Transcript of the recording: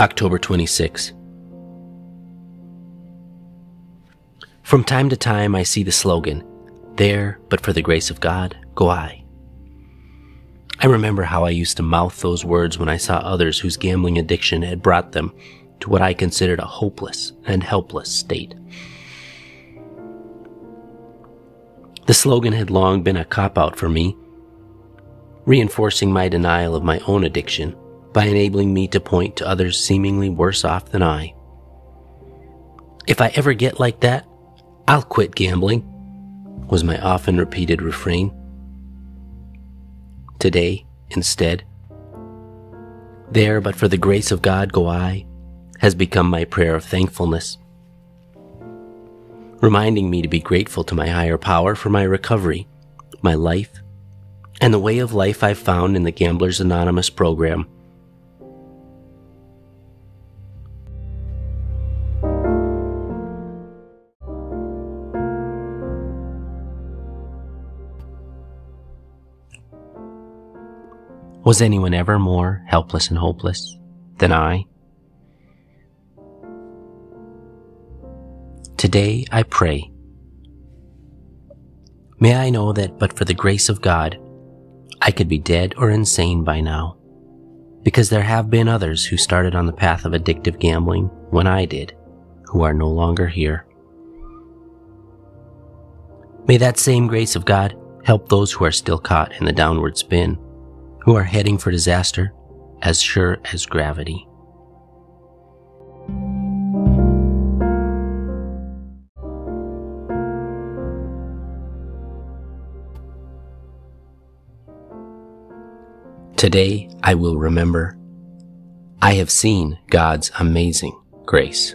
October 26. From time to time, I see the slogan, There, but for the grace of God, go I. I remember how I used to mouth those words when I saw others whose gambling addiction had brought them to what I considered a hopeless and helpless state. The slogan had long been a cop out for me, reinforcing my denial of my own addiction by enabling me to point to others seemingly worse off than I. If I ever get like that, I'll quit gambling, was my often repeated refrain. Today, instead, there but for the grace of God go I, has become my prayer of thankfulness, reminding me to be grateful to my higher power for my recovery, my life, and the way of life I've found in the Gamblers Anonymous program Was anyone ever more helpless and hopeless than I? Today I pray. May I know that but for the grace of God, I could be dead or insane by now, because there have been others who started on the path of addictive gambling when I did, who are no longer here. May that same grace of God help those who are still caught in the downward spin who are heading for disaster as sure as gravity. Today I will remember I have seen God's amazing grace.